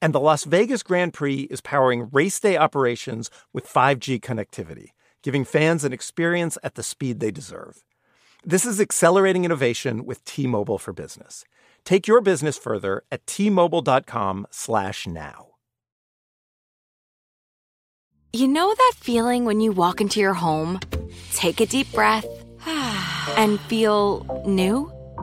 And the Las Vegas Grand Prix is powering race day operations with 5G connectivity giving fans an experience at the speed they deserve. This is accelerating innovation with T-Mobile for Business. Take your business further at t-mobile.com/now. You know that feeling when you walk into your home, take a deep breath, and feel new?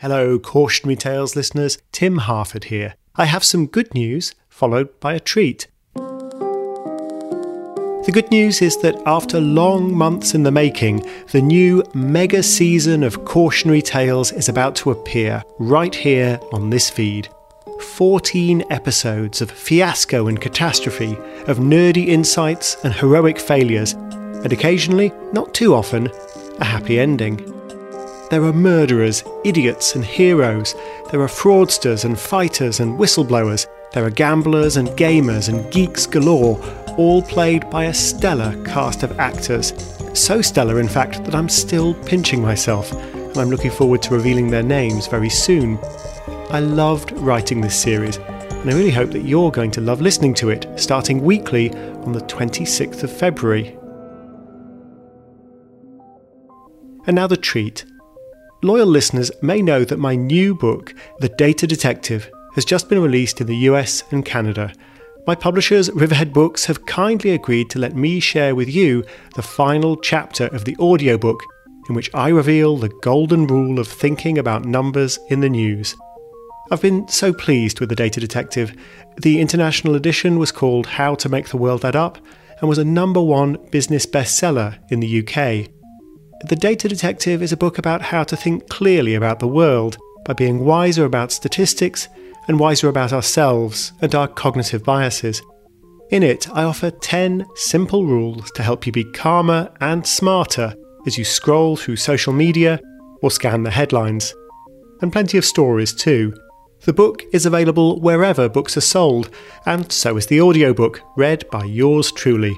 Hello, Cautionary Tales listeners. Tim Harford here. I have some good news followed by a treat. The good news is that after long months in the making, the new mega season of Cautionary Tales is about to appear right here on this feed. 14 episodes of fiasco and catastrophe, of nerdy insights and heroic failures, and occasionally, not too often, a happy ending. There are murderers, idiots, and heroes. There are fraudsters and fighters and whistleblowers. There are gamblers and gamers and geeks galore, all played by a stellar cast of actors. So stellar, in fact, that I'm still pinching myself, and I'm looking forward to revealing their names very soon. I loved writing this series, and I really hope that you're going to love listening to it, starting weekly on the 26th of February. And now the treat. Loyal listeners may know that my new book, The Data Detective, has just been released in the US and Canada. My publishers, Riverhead Books, have kindly agreed to let me share with you the final chapter of the audiobook, in which I reveal the golden rule of thinking about numbers in the news. I've been so pleased with The Data Detective. The international edition was called How to Make the World Add Up and was a number one business bestseller in the UK. The Data Detective is a book about how to think clearly about the world by being wiser about statistics and wiser about ourselves and our cognitive biases. In it, I offer 10 simple rules to help you be calmer and smarter as you scroll through social media or scan the headlines. And plenty of stories too. The book is available wherever books are sold, and so is the audiobook, read by yours truly.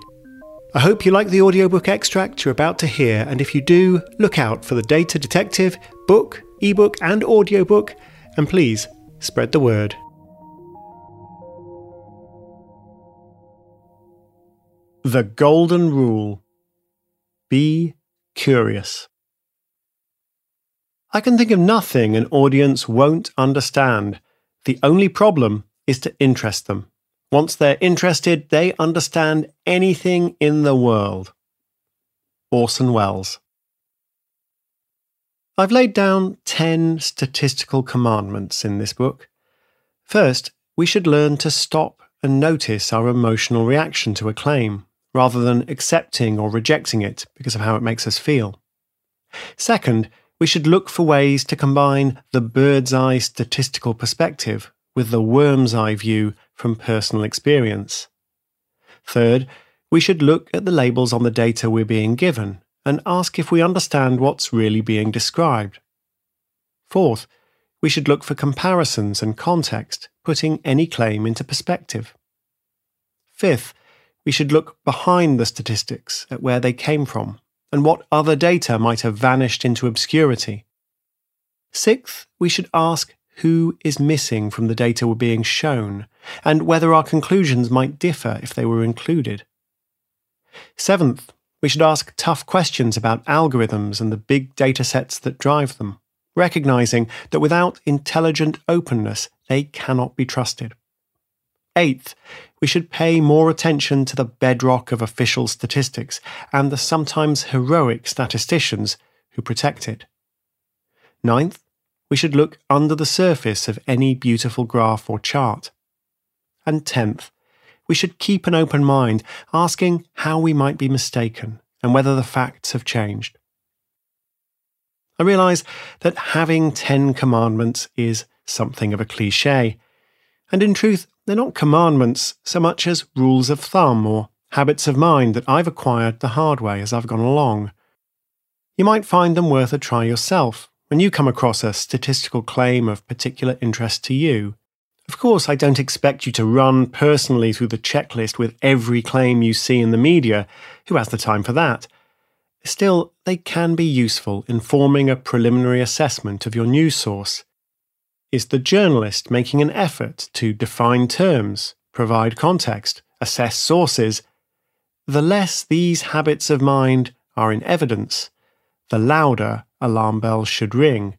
I hope you like the audiobook extract you're about to hear, and if you do, look out for the Data Detective book, ebook, and audiobook, and please spread the word. The Golden Rule Be curious. I can think of nothing an audience won't understand. The only problem is to interest them. Once they're interested, they understand anything in the world. Orson Welles. I've laid down 10 statistical commandments in this book. First, we should learn to stop and notice our emotional reaction to a claim, rather than accepting or rejecting it because of how it makes us feel. Second, we should look for ways to combine the bird's eye statistical perspective with the worm's eye view from personal experience. Third, we should look at the labels on the data we're being given and ask if we understand what's really being described. Fourth, we should look for comparisons and context, putting any claim into perspective. Fifth, we should look behind the statistics at where they came from and what other data might have vanished into obscurity. Sixth, we should ask who is missing from the data we're being shown and whether our conclusions might differ if they were included. Seventh, we should ask tough questions about algorithms and the big data sets that drive them, recognizing that without intelligent openness, they cannot be trusted. Eighth, we should pay more attention to the bedrock of official statistics and the sometimes heroic statisticians who protect it. Ninth, we should look under the surface of any beautiful graph or chart. And tenth, we should keep an open mind, asking how we might be mistaken and whether the facts have changed. I realise that having Ten Commandments is something of a cliche, and in truth, they're not commandments so much as rules of thumb or habits of mind that I've acquired the hard way as I've gone along. You might find them worth a try yourself when you come across a statistical claim of particular interest to you. Of course, I don't expect you to run personally through the checklist with every claim you see in the media. Who has the time for that? Still, they can be useful in forming a preliminary assessment of your news source. Is the journalist making an effort to define terms, provide context, assess sources? The less these habits of mind are in evidence, the louder alarm bells should ring.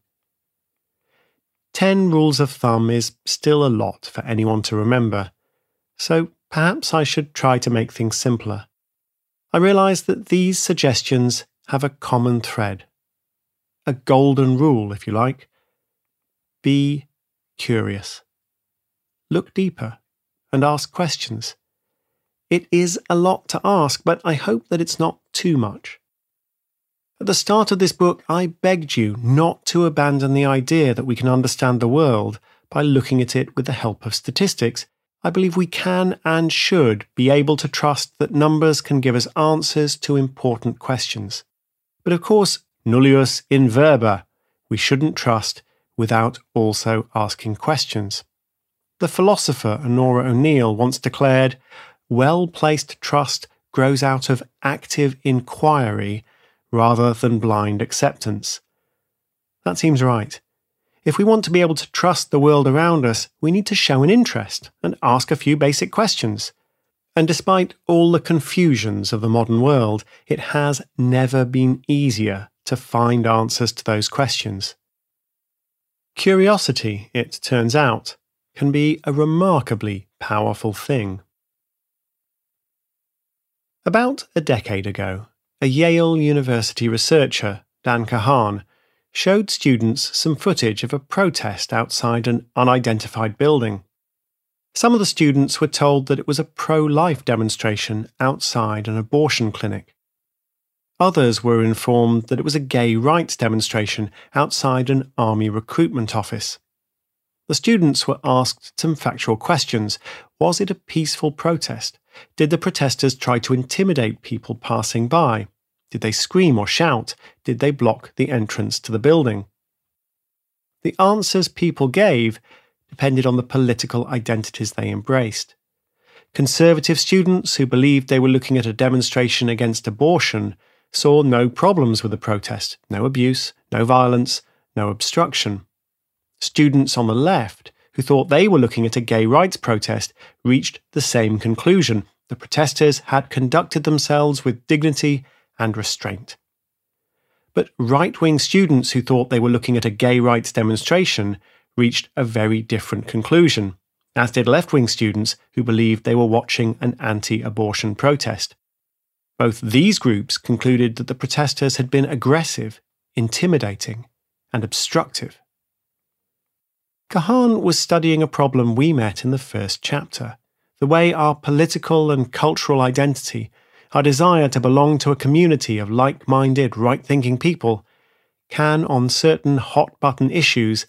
10 rules of thumb is still a lot for anyone to remember, so perhaps I should try to make things simpler. I realise that these suggestions have a common thread. A golden rule, if you like. Be curious. Look deeper and ask questions. It is a lot to ask, but I hope that it's not too much. At the start of this book, I begged you not to abandon the idea that we can understand the world by looking at it with the help of statistics. I believe we can and should be able to trust that numbers can give us answers to important questions. But of course, nullius in verba, we shouldn't trust without also asking questions. The philosopher Onora O'Neill once declared, well placed trust grows out of active inquiry rather than blind acceptance. That seems right. If we want to be able to trust the world around us, we need to show an interest and ask a few basic questions. And despite all the confusions of the modern world, it has never been easier to find answers to those questions. Curiosity, it turns out, can be a remarkably powerful thing. About a decade ago, a Yale University researcher, Dan Kahan, showed students some footage of a protest outside an unidentified building. Some of the students were told that it was a pro life demonstration outside an abortion clinic. Others were informed that it was a gay rights demonstration outside an army recruitment office. The students were asked some factual questions. Was it a peaceful protest? Did the protesters try to intimidate people passing by? Did they scream or shout? Did they block the entrance to the building? The answers people gave depended on the political identities they embraced. Conservative students who believed they were looking at a demonstration against abortion saw no problems with the protest, no abuse, no violence, no obstruction. Students on the left, who thought they were looking at a gay rights protest, reached the same conclusion. The protesters had conducted themselves with dignity and restraint. But right wing students who thought they were looking at a gay rights demonstration reached a very different conclusion, as did left wing students who believed they were watching an anti abortion protest. Both these groups concluded that the protesters had been aggressive, intimidating, and obstructive. Kahan was studying a problem we met in the first chapter the way our political and cultural identity our desire to belong to a community of like minded, right thinking people can, on certain hot button issues,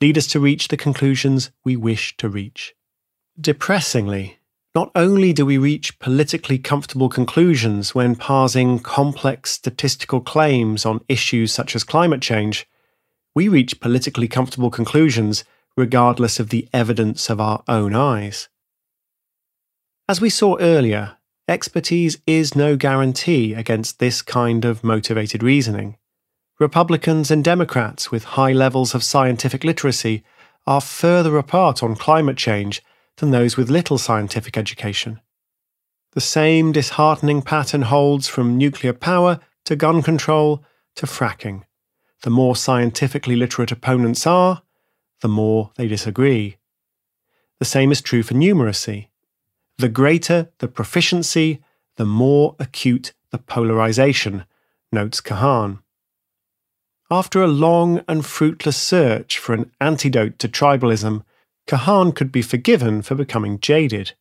lead us to reach the conclusions we wish to reach. Depressingly, not only do we reach politically comfortable conclusions when parsing complex statistical claims on issues such as climate change, we reach politically comfortable conclusions regardless of the evidence of our own eyes. As we saw earlier, expertise is no guarantee against this kind of motivated reasoning. Republicans and Democrats with high levels of scientific literacy are further apart on climate change than those with little scientific education. The same disheartening pattern holds from nuclear power to gun control to fracking. The more scientifically literate opponents are, the more they disagree. The same is true for numeracy. The greater the proficiency, the more acute the polarization, notes Kahan. After a long and fruitless search for an antidote to tribalism, Kahan could be forgiven for becoming jaded.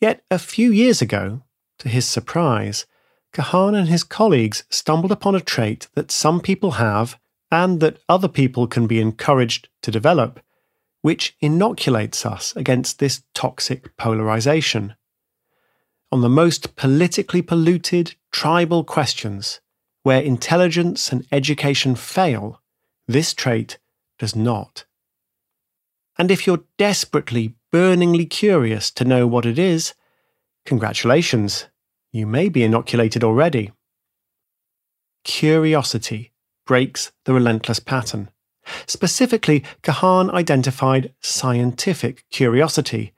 Yet a few years ago, to his surprise, Kahan and his colleagues stumbled upon a trait that some people have and that other people can be encouraged to develop, which inoculates us against this toxic polarization. On the most politically polluted, tribal questions, where intelligence and education fail, this trait does not. And if you're desperately, burningly curious to know what it is, congratulations, you may be inoculated already. Curiosity breaks the relentless pattern. Specifically, Kahan identified scientific curiosity.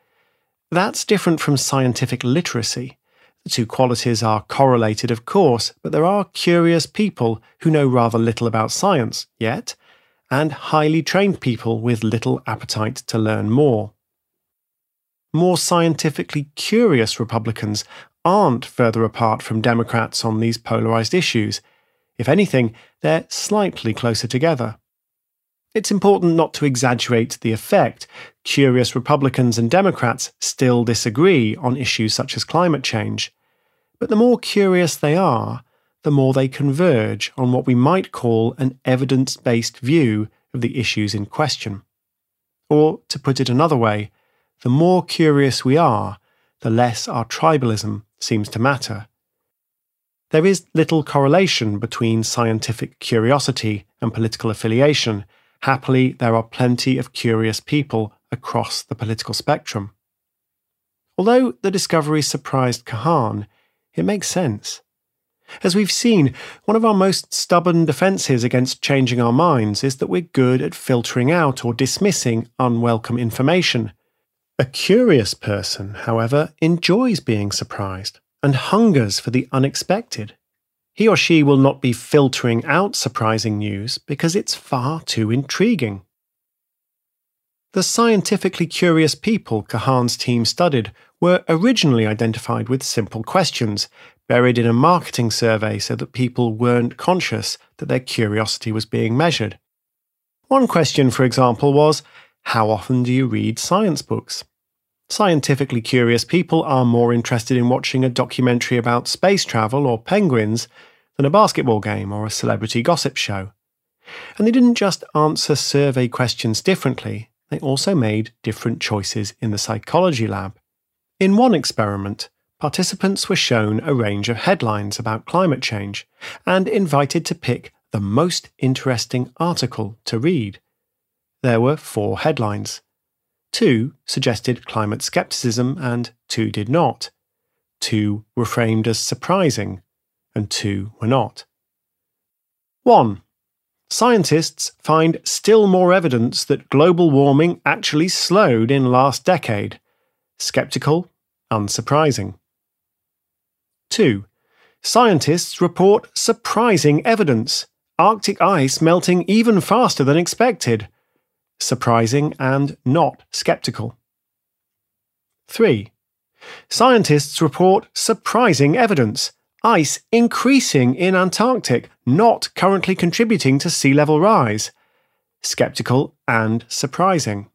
That's different from scientific literacy. The two qualities are correlated, of course, but there are curious people who know rather little about science yet, and highly trained people with little appetite to learn more. More scientifically curious Republicans aren't further apart from Democrats on these polarized issues. If anything, they're slightly closer together. It's important not to exaggerate the effect. Curious Republicans and Democrats still disagree on issues such as climate change. But the more curious they are, the more they converge on what we might call an evidence based view of the issues in question. Or, to put it another way, the more curious we are, the less our tribalism seems to matter. There is little correlation between scientific curiosity and political affiliation Happily, there are plenty of curious people across the political spectrum. Although the discovery surprised Kahan, it makes sense. As we've seen, one of our most stubborn defences against changing our minds is that we're good at filtering out or dismissing unwelcome information. A curious person, however, enjoys being surprised and hungers for the unexpected. He or she will not be filtering out surprising news because it's far too intriguing. The scientifically curious people Kahan's team studied were originally identified with simple questions, buried in a marketing survey so that people weren't conscious that their curiosity was being measured. One question, for example, was How often do you read science books? Scientifically curious people are more interested in watching a documentary about space travel or penguins than a basketball game or a celebrity gossip show. And they didn't just answer survey questions differently, they also made different choices in the psychology lab. In one experiment, participants were shown a range of headlines about climate change and invited to pick the most interesting article to read. There were four headlines Two suggested climate skepticism, and two did not. Two were framed as surprising, and two were not. 1. Scientists find still more evidence that global warming actually slowed in last decade. Skeptical, unsurprising. 2. Scientists report surprising evidence. Arctic ice melting even faster than expected surprising, and not skeptical. 3. Scientists report surprising evidence ice increasing in Antarctic, not currently contributing to sea level rise. Skeptical and surprising.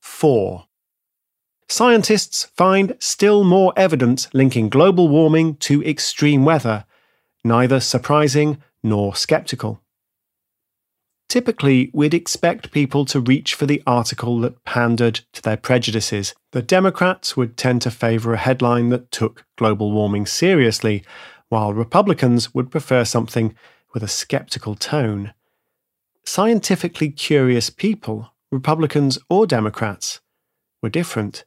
4. Scientists find still more evidence linking global warming to extreme weather, neither surprising nor skeptical. Typically, we'd expect people to reach for the article that pandered to their prejudices. The Democrats would tend to favour a headline that took global warming seriously, while Republicans would prefer something with a sceptical tone. Scientifically curious people, Republicans or Democrats, were different.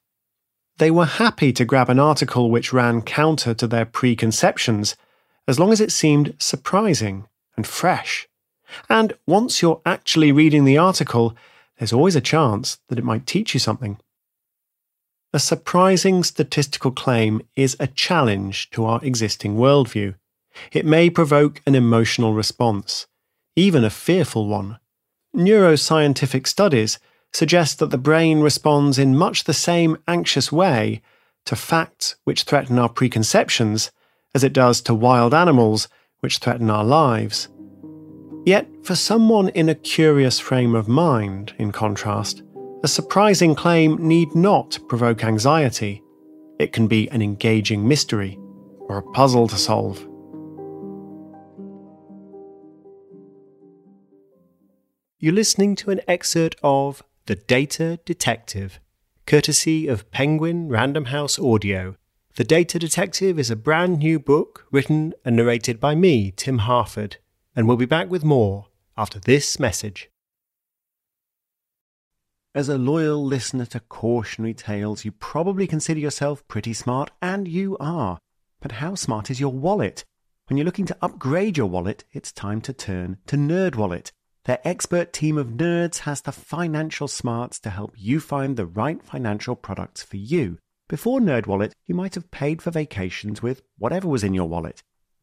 they were happy to grab an article which ran counter to their preconceptions, as long as it seemed surprising and fresh. And once you're actually reading the article, there's always a chance that it might teach you something. A surprising statistical claim is a challenge to our existing worldview. It may provoke an emotional response, even a fearful one. Neuroscientific studies suggest that the brain responds in much the same anxious way to facts which threaten our preconceptions as it does to wild animals which threaten our lives. Yet, for someone in a curious frame of mind, in contrast, a surprising claim need not provoke anxiety. It can be an engaging mystery or a puzzle to solve. You're listening to an excerpt of The Data Detective, courtesy of Penguin Random House Audio. The Data Detective is a brand new book written and narrated by me, Tim Harford, and we'll be back with more after this message. As a loyal listener to cautionary tales, you probably consider yourself pretty smart, and you are. But how smart is your wallet? When you're looking to upgrade your wallet, it's time to turn to NerdWallet. Their expert team of nerds has the financial smarts to help you find the right financial products for you. Before NerdWallet, you might have paid for vacations with whatever was in your wallet,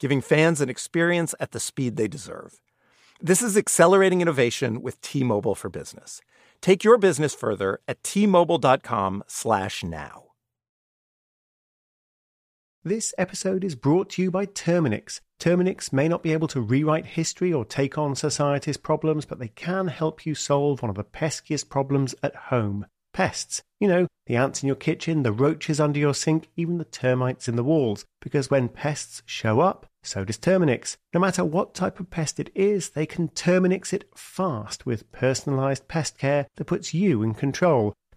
giving fans an experience at the speed they deserve. This is accelerating innovation with T-Mobile for Business. Take your business further at t-mobile.com/now. This episode is brought to you by Terminix. Terminix may not be able to rewrite history or take on society's problems, but they can help you solve one of the peskiest problems at home pests. You know, the ants in your kitchen, the roaches under your sink, even the termites in the walls. Because when pests show up, so does Terminix. No matter what type of pest it is, they can Terminix it fast with personalized pest care that puts you in control.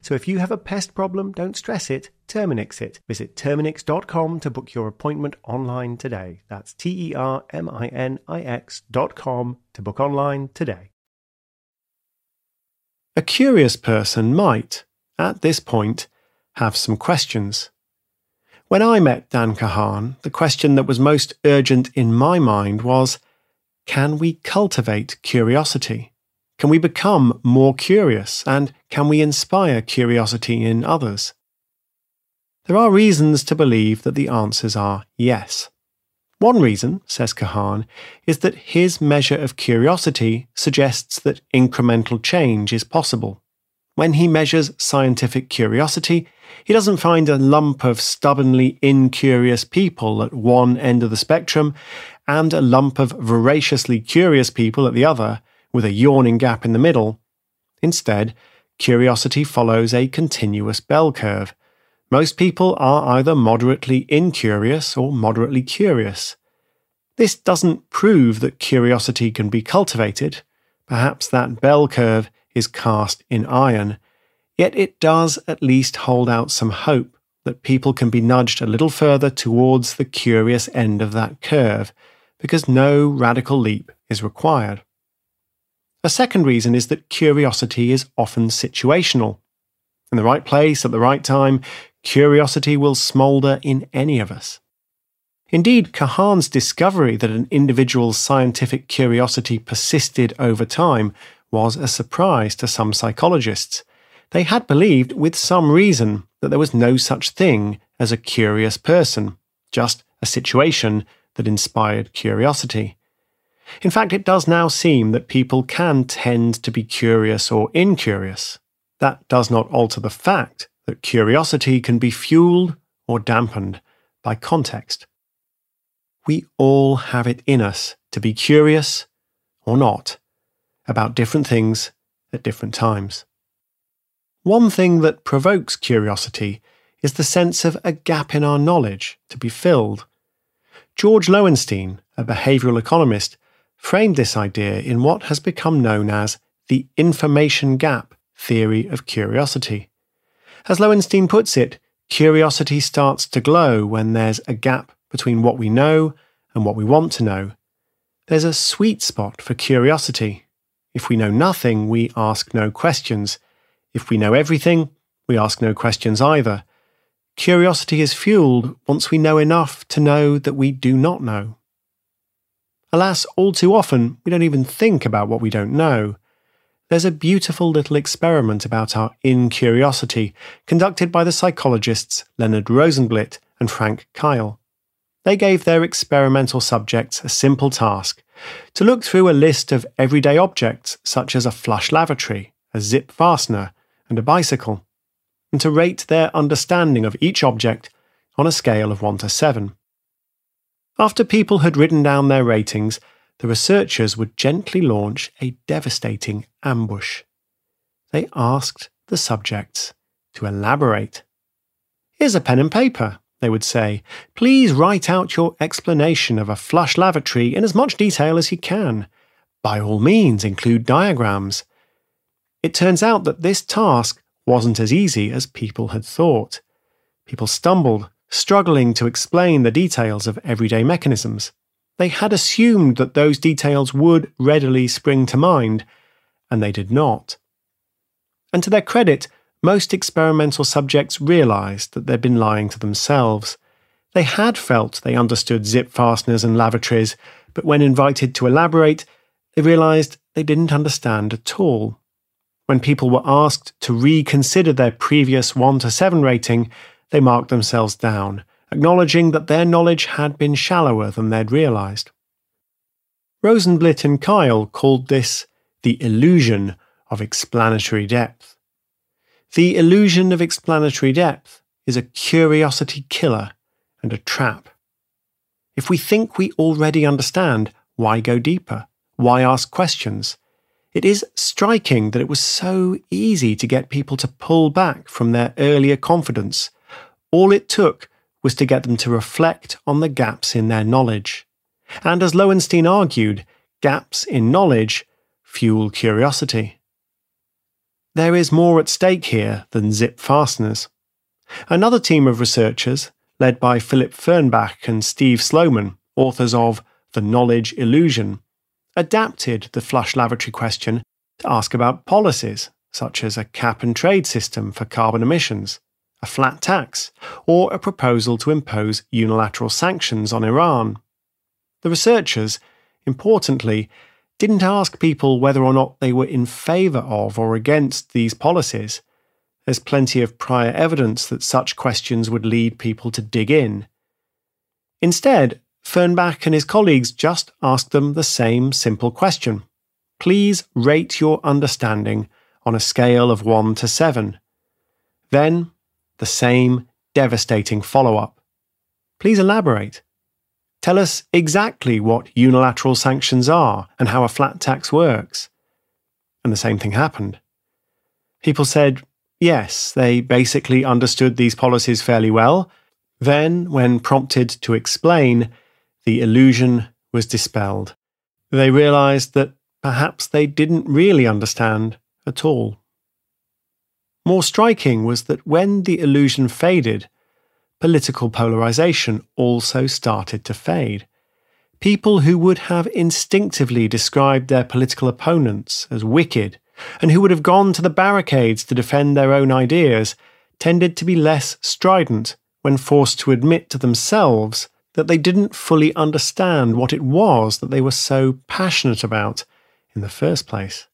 So if you have a pest problem, don't stress it, Terminix it. Visit Terminix.com to book your appointment online today. That's T E R M I N I X.com to book online today. A curious person might, at this point, have some questions. When I met Dan Kahan, the question that was most urgent in my mind was can we cultivate curiosity? Can we become more curious and can we inspire curiosity in others? There are reasons to believe that the answers are yes. One reason, says Kahan, is that his measure of curiosity suggests that incremental change is possible. When he measures scientific curiosity, he doesn't find a lump of stubbornly incurious people at one end of the spectrum and a lump of voraciously curious people at the other, with a yawning gap in the middle. Instead, curiosity follows a continuous bell curve. Most people are either moderately incurious or moderately curious. This doesn't prove that curiosity can be cultivated. Perhaps that bell curve is cast in iron. Yet it does at least hold out some hope that people can be nudged a little further towards the curious end of that curve because no radical leap is required. A second reason is that curiosity is often situational. In the right place at the right time, curiosity will smoulder in any of us. Indeed, Kahan's discovery that an individual's scientific curiosity persisted over time was a surprise to some psychologists. They had believed, with some reason, that there was no such thing as a curious person, just a situation that inspired curiosity. In fact, it does now seem that people can tend to be curious or incurious. That does not alter the fact that curiosity can be fueled or dampened by context. We all have it in us to be curious or not about different things at different times. One thing that provokes curiosity is the sense of a gap in our knowledge to be filled. George Loewenstein, a behavioral economist, framed this idea in what has become known as the information gap theory of curiosity. As Loewenstein puts it, curiosity starts to glow when there's a gap between what we know and what we want to know. There's a sweet spot for curiosity. If we know nothing, we ask no questions. If we know everything, we ask no questions either. Curiosity is fueled once we know enough to know that we do not know. Alas, all too often, we don't even think about what we don't know. There's a beautiful little experiment about our incuriosity conducted by the psychologists Leonard Rozenblit and Frank Keil. They gave their experimental subjects a simple task to look through a list of everyday objects such as a flush lavatory, a zip fastener, and a bicycle and to rate their understanding of each object on a scale of 1 to 7. After people had written down their ratings, the researchers would gently launch a devastating ambush. They asked the subjects to elaborate. Here's a pen and paper, they would say. Please write out your explanation of a flush lavatory in as much detail as you can. By all means, include diagrams. It turns out that this task wasn't as easy as people had thought. People stumbled, struggling to explain the details of everyday mechanisms. They had assumed that those details would readily spring to mind, and they did not. And to their credit, most experimental subjects realized that they'd been lying to themselves. They had felt they understood zip fasteners and lavatories, but when invited to elaborate, they realized they didn't understand at all. When people were asked to reconsider their previous 1 to 7 rating, they marked themselves down, acknowledging that their knowledge had been shallower than they'd realized. Rozenblit and Keil called this the illusion of explanatory depth. The illusion of explanatory depth is a curiosity killer and a trap. If we think we already understand, why go deeper? Why ask questions? It is striking that it was so easy to get people to pull back from their earlier confidence. All it took was to get them to reflect on the gaps in their knowledge. And as Loewenstein argued, gaps in knowledge fuel curiosity. There is more at stake here than zip fasteners. Another team of researchers, led by Philip Fernbach and Steve Sloman, authors of The Knowledge Illusion, adapted the flush lavatory question to ask about policies, such as a cap and trade system for carbon emissions, a flat tax, or a proposal to impose unilateral sanctions on Iran. The researchers, importantly, didn't ask people whether or not they were in favour of or against these policies. There's plenty of prior evidence that such questions would lead people to dig in. Instead, Fernbach and his colleagues just asked them the same simple question. Please rate your understanding on a scale of 1 to 7. Then, the same devastating follow up. Please elaborate. Tell us exactly what unilateral sanctions are and how a flat tax works. And the same thing happened. People said, yes, they basically understood these policies fairly well. Then, when prompted to explain, the illusion was dispelled. They realized that perhaps they didn't really understand at all. More striking was that when the illusion faded, political polarization also started to fade. People who would have instinctively described their political opponents as wicked and who would have gone to the barricades to defend their own ideas tended to be less strident when forced to admit to themselves that they didn't fully understand what it was that they were so passionate about in the first place.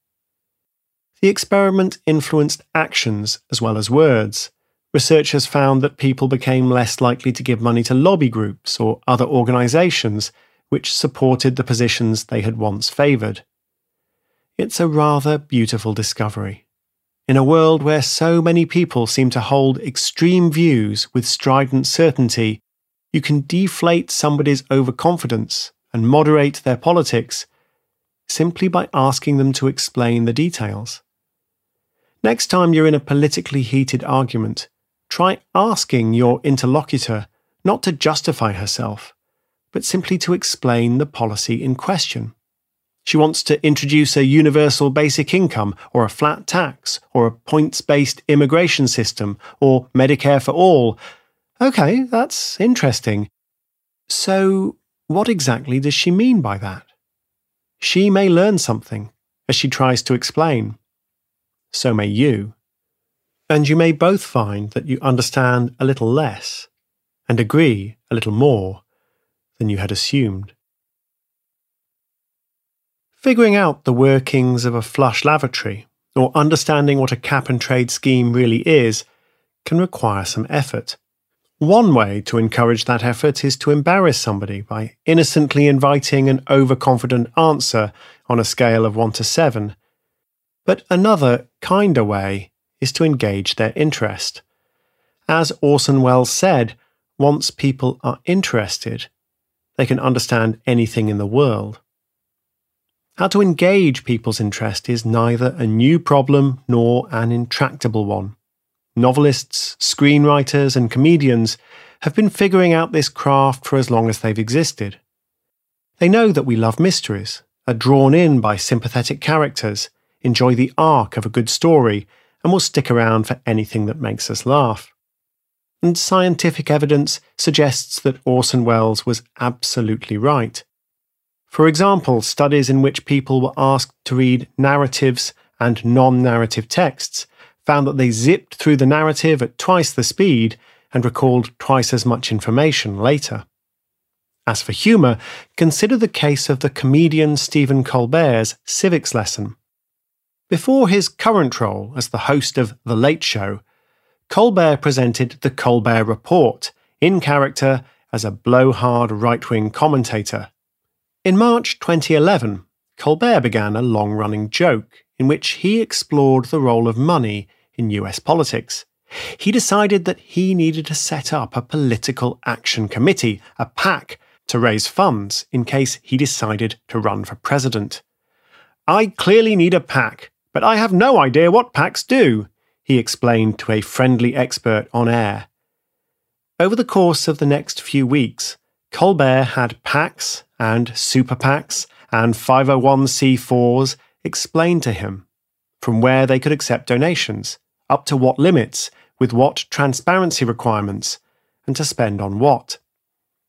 The experiment influenced actions as well as words. Researchers found that people became less likely to give money to lobby groups or other organisations which supported the positions they had once favoured. It's a rather beautiful discovery. In a world where so many people seem to hold extreme views with strident certainty, you can deflate somebody's overconfidence and moderate their politics simply by asking them to explain the details. Next time you're in a politically heated argument, try asking your interlocutor not to justify herself, but simply to explain the policy in question. She wants to introduce a universal basic income, or a flat tax, or a points based immigration system, or Medicare for all. OK, that's interesting. So, what exactly does she mean by that? She may learn something as she tries to explain. So may you. And you may both find that you understand a little less and agree a little more than you had assumed. Figuring out the workings of a flush lavatory, or understanding what a cap and trade scheme really is, can require some effort. One way to encourage that effort is to embarrass somebody by innocently inviting an overconfident answer on a scale of 1 to 7. But another, kinder way is to engage their interest. As Orson Welles said, once people are interested, they can understand anything in the world. How to engage people's interest is neither a new problem nor an intractable one. Novelists, screenwriters, and comedians have been figuring out this craft for as long as they've existed. They know that we love mysteries, are drawn in by sympathetic characters, enjoy the arc of a good story, and will stick around for anything that makes us laugh. And scientific evidence suggests that Orson Welles was absolutely right. For example, studies in which people were asked to read narratives and non narrative texts found that they zipped through the narrative at twice the speed and recalled twice as much information later. As for humour, consider the case of the comedian Stephen Colbert's civics lesson. Before his current role as the host of The Late Show, Colbert presented the Colbert Report in character as a blowhard right wing commentator in March 2011, Colbert began a long running joke in which he explored the role of money in US politics. He decided that he needed to set up a political action committee, a PAC, to raise funds in case he decided to run for president. I clearly need a PAC, but I have no idea what PACs do, he explained to a friendly expert on air. Over the course of the next few weeks, Colbert had PACs and super PACs and 501c4s explained to him from where they could accept donations, up to what limits, with what transparency requirements, and to spend on what.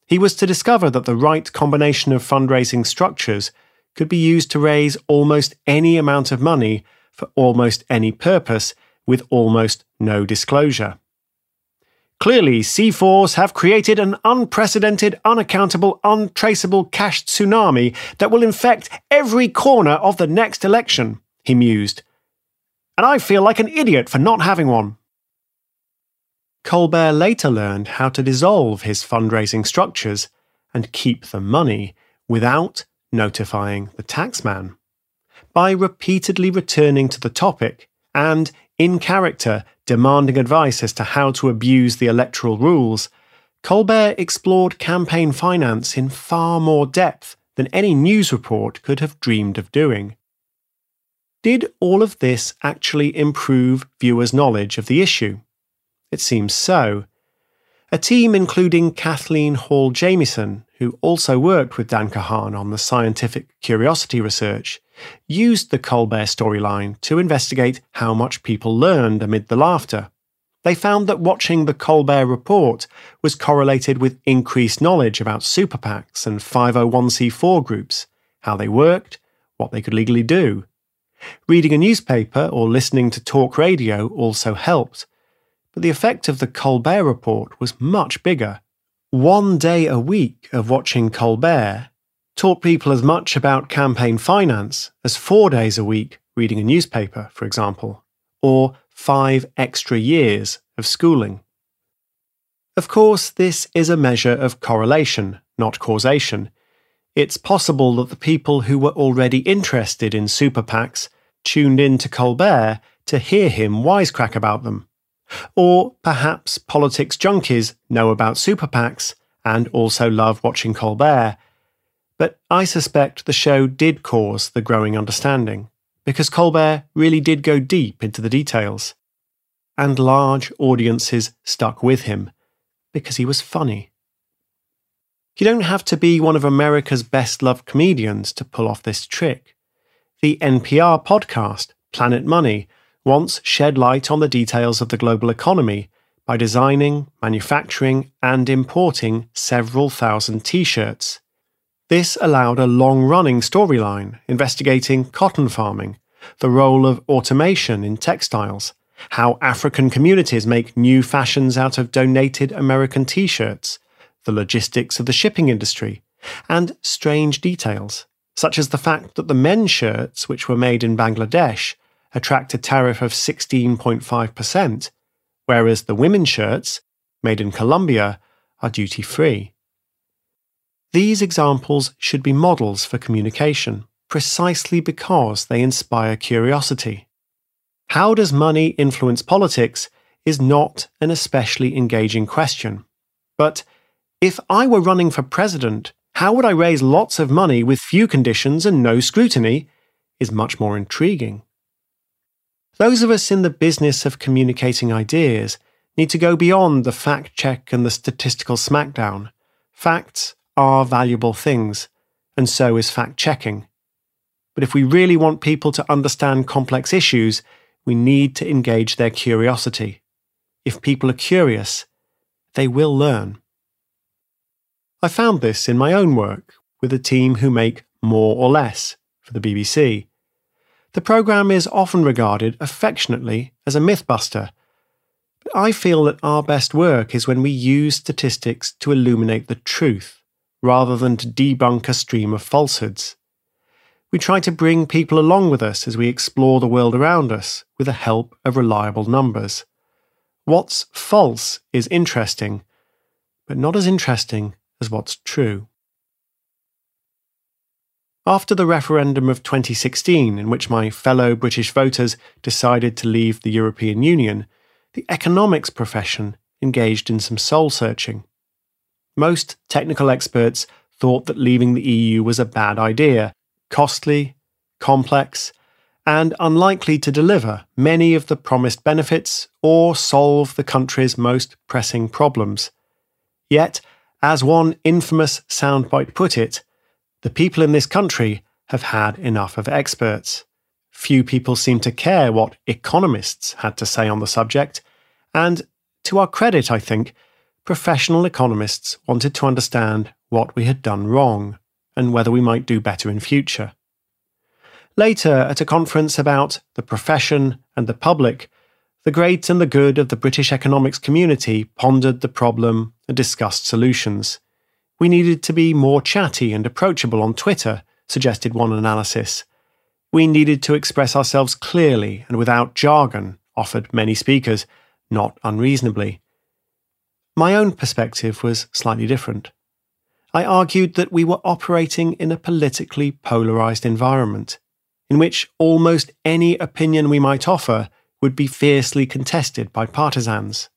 He was to discover that the right combination of fundraising structures could be used to raise almost any amount of money for almost any purpose with almost no disclosure. Clearly, C4s have created an unprecedented, unaccountable, untraceable cash tsunami that will infect every corner of the next election, he mused. And I feel like an idiot for not having one. Colbert later learned how to dissolve his fundraising structures and keep the money without notifying the taxman. By repeatedly returning to the topic and, in character, demanding advice as to how to abuse the electoral rules, Colbert explored campaign finance in far more depth than any news report could have dreamed of doing. Did all of this actually improve viewers' knowledge of the issue? It seems so. A team including Kathleen Hall Jamieson, who also worked with Dan Kahan on the scientific curiosity research, used the Colbert storyline to investigate how much people learned amid the laughter. They found that watching the Colbert Report was correlated with increased knowledge about super PACs and 501c4 groups, how they worked, what they could legally do. Reading a newspaper or listening to talk radio also helped, but the effect of the Colbert Report was much bigger. One day a week of watching Colbert taught people as much about campaign finance as four days a week reading a newspaper, for example, or five extra years of schooling. Of course, this is a measure of correlation, not causation. It's possible that the people who were already interested in super PACs tuned in to Colbert to hear him wisecrack about them. Or perhaps politics junkies know about super PACs and also love watching Colbert. But I suspect the show did cause the growing understanding, because Colbert really did go deep into the details. And large audiences stuck with him, because he was funny. You don't have to be one of America's best loved comedians to pull off this trick. The NPR podcast, Planet Money, once shed light on the details of the global economy by designing, manufacturing, and importing several thousand t shirts. This allowed a long running storyline investigating cotton farming, the role of automation in textiles, how African communities make new fashions out of donated American t shirts, the logistics of the shipping industry, and strange details, such as the fact that the men's shirts, which were made in Bangladesh, attract a tariff of 16.5%, whereas the women's shirts, made in Colombia, are duty free. These examples should be models for communication, precisely because they inspire curiosity. How does money influence politics is not an especially engaging question. But if I were running for president, how would I raise lots of money with few conditions and no scrutiny is much more intriguing. Those of us in the business of communicating ideas need to go beyond the fact check and the statistical smackdown. Facts are valuable things, and so is fact checking. But if we really want people to understand complex issues, we need to engage their curiosity. If people are curious, they will learn. I found this in my own work with a team who make more or less for the BBC. The programme is often regarded affectionately as a mythbuster. But I feel that our best work is when we use statistics to illuminate the truth, rather than to debunk a stream of falsehoods. We try to bring people along with us as we explore the world around us with the help of reliable numbers. What's false is interesting, but not as interesting as what's true. After the referendum of 2016, in which my fellow British voters decided to leave the European Union, the economics profession engaged in some soul searching. Most technical experts thought that leaving the EU was a bad idea, costly, complex, and unlikely to deliver many of the promised benefits or solve the country's most pressing problems. Yet, as one infamous soundbite put it, the people in this country have had enough of experts. Few people seem to care what economists had to say on the subject, and to our credit, I think, professional economists wanted to understand what we had done wrong and whether we might do better in future. Later, at a conference about the profession and the public, the great and the good of the British economics community pondered the problem and discussed solutions. We needed to be more chatty and approachable on Twitter, suggested one analysis. We needed to express ourselves clearly and without jargon, offered many speakers, not unreasonably. My own perspective was slightly different. I argued that we were operating in a politically polarised environment, in which almost any opinion we might offer would be fiercely contested by partisans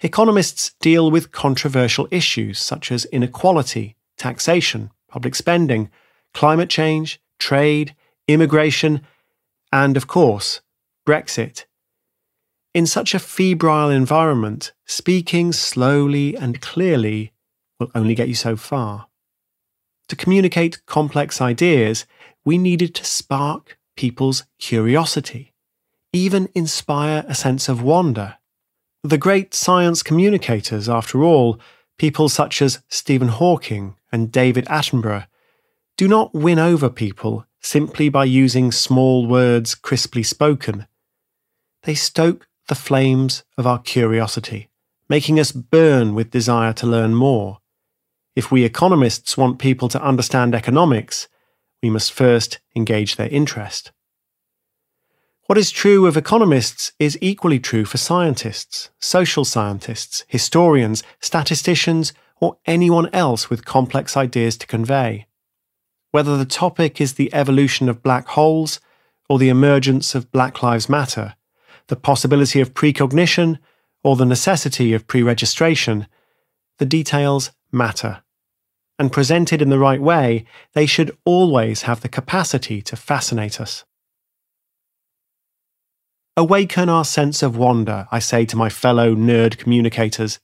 economists deal with controversial issues such as inequality, taxation, public spending, climate change, trade, immigration, and, of course, Brexit. In such a febrile environment, speaking slowly and clearly will only get you so far. To communicate complex ideas, we needed to spark people's curiosity, even inspire a sense of wonder The great science communicators, after all, people such as Stephen Hawking and David Attenborough, do not win over people simply by using small words crisply spoken. They stoke the flames of our curiosity, making us burn with desire to learn more. If we economists want people to understand economics, we must first engage their interest. What is true of economists is equally true for scientists, social scientists, historians, statisticians, or anyone else with complex ideas to convey. Whether the topic is the evolution of black holes or the emergence of Black Lives Matter, the possibility of precognition or the necessity of pre registration, the details matter. And presented in the right way, they should always have the capacity to fascinate us. Awaken our sense of wonder, I say to my fellow nerd communicators.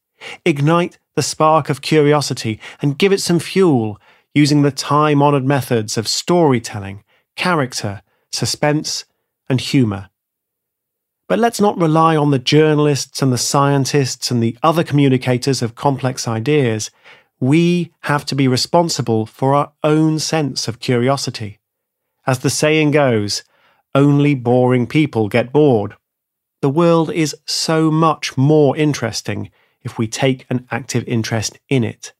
Ignite the spark of curiosity and give it some fuel using the time honoured methods of storytelling, character, suspense, and humour. But let's not rely on the journalists and the scientists and the other communicators of complex ideas. We have to be responsible for our own sense of curiosity. As the saying goes, only boring people get bored. The world is so much more interesting if we take an active interest in it.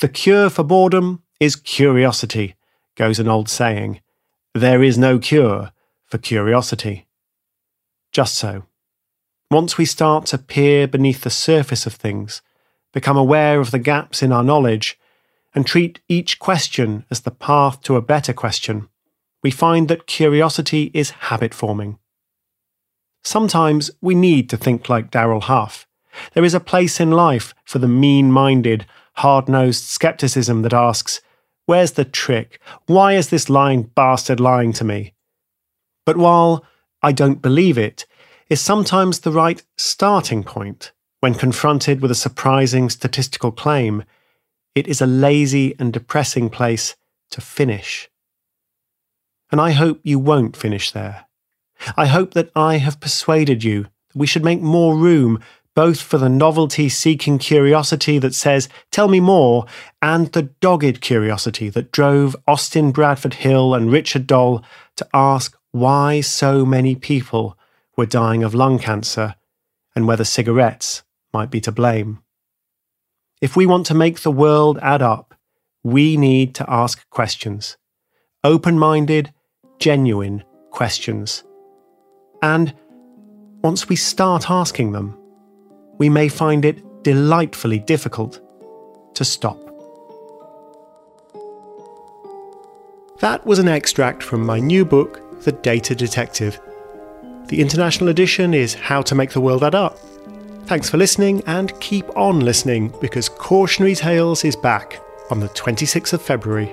The cure for boredom is curiosity, goes an old saying. There is no cure for curiosity. Just so. Once we start to peer beneath the surface of things, become aware of the gaps in our knowledge, and treat each question as the path to a better question, we find that curiosity is habit forming. Sometimes we need to think like Darrell Huff. There is a place in life for the mean minded, hard nosed skepticism that asks, Where's the trick? Why is this lying bastard lying to me? But while I don't believe it, is sometimes the right starting point when confronted with a surprising statistical claim. It is a lazy and depressing place to finish and I hope you won't finish there. I hope that I have persuaded you that we should make more room both for the novelty seeking curiosity that says, Tell me more, and the dogged curiosity that drove Austin Bradford Hill and Richard Doll to ask why so many people were dying of lung cancer and whether cigarettes might be to blame. If we want to make the world add up, we need to ask questions. Open minded, genuine questions. And once we start asking them, we may find it delightfully difficult to stop. That was an extract from my new book, The Data Detective. The international edition is How to Make the World Add Up. Thanks for listening and keep on listening because Cautionary Tales is back on the 26th of February.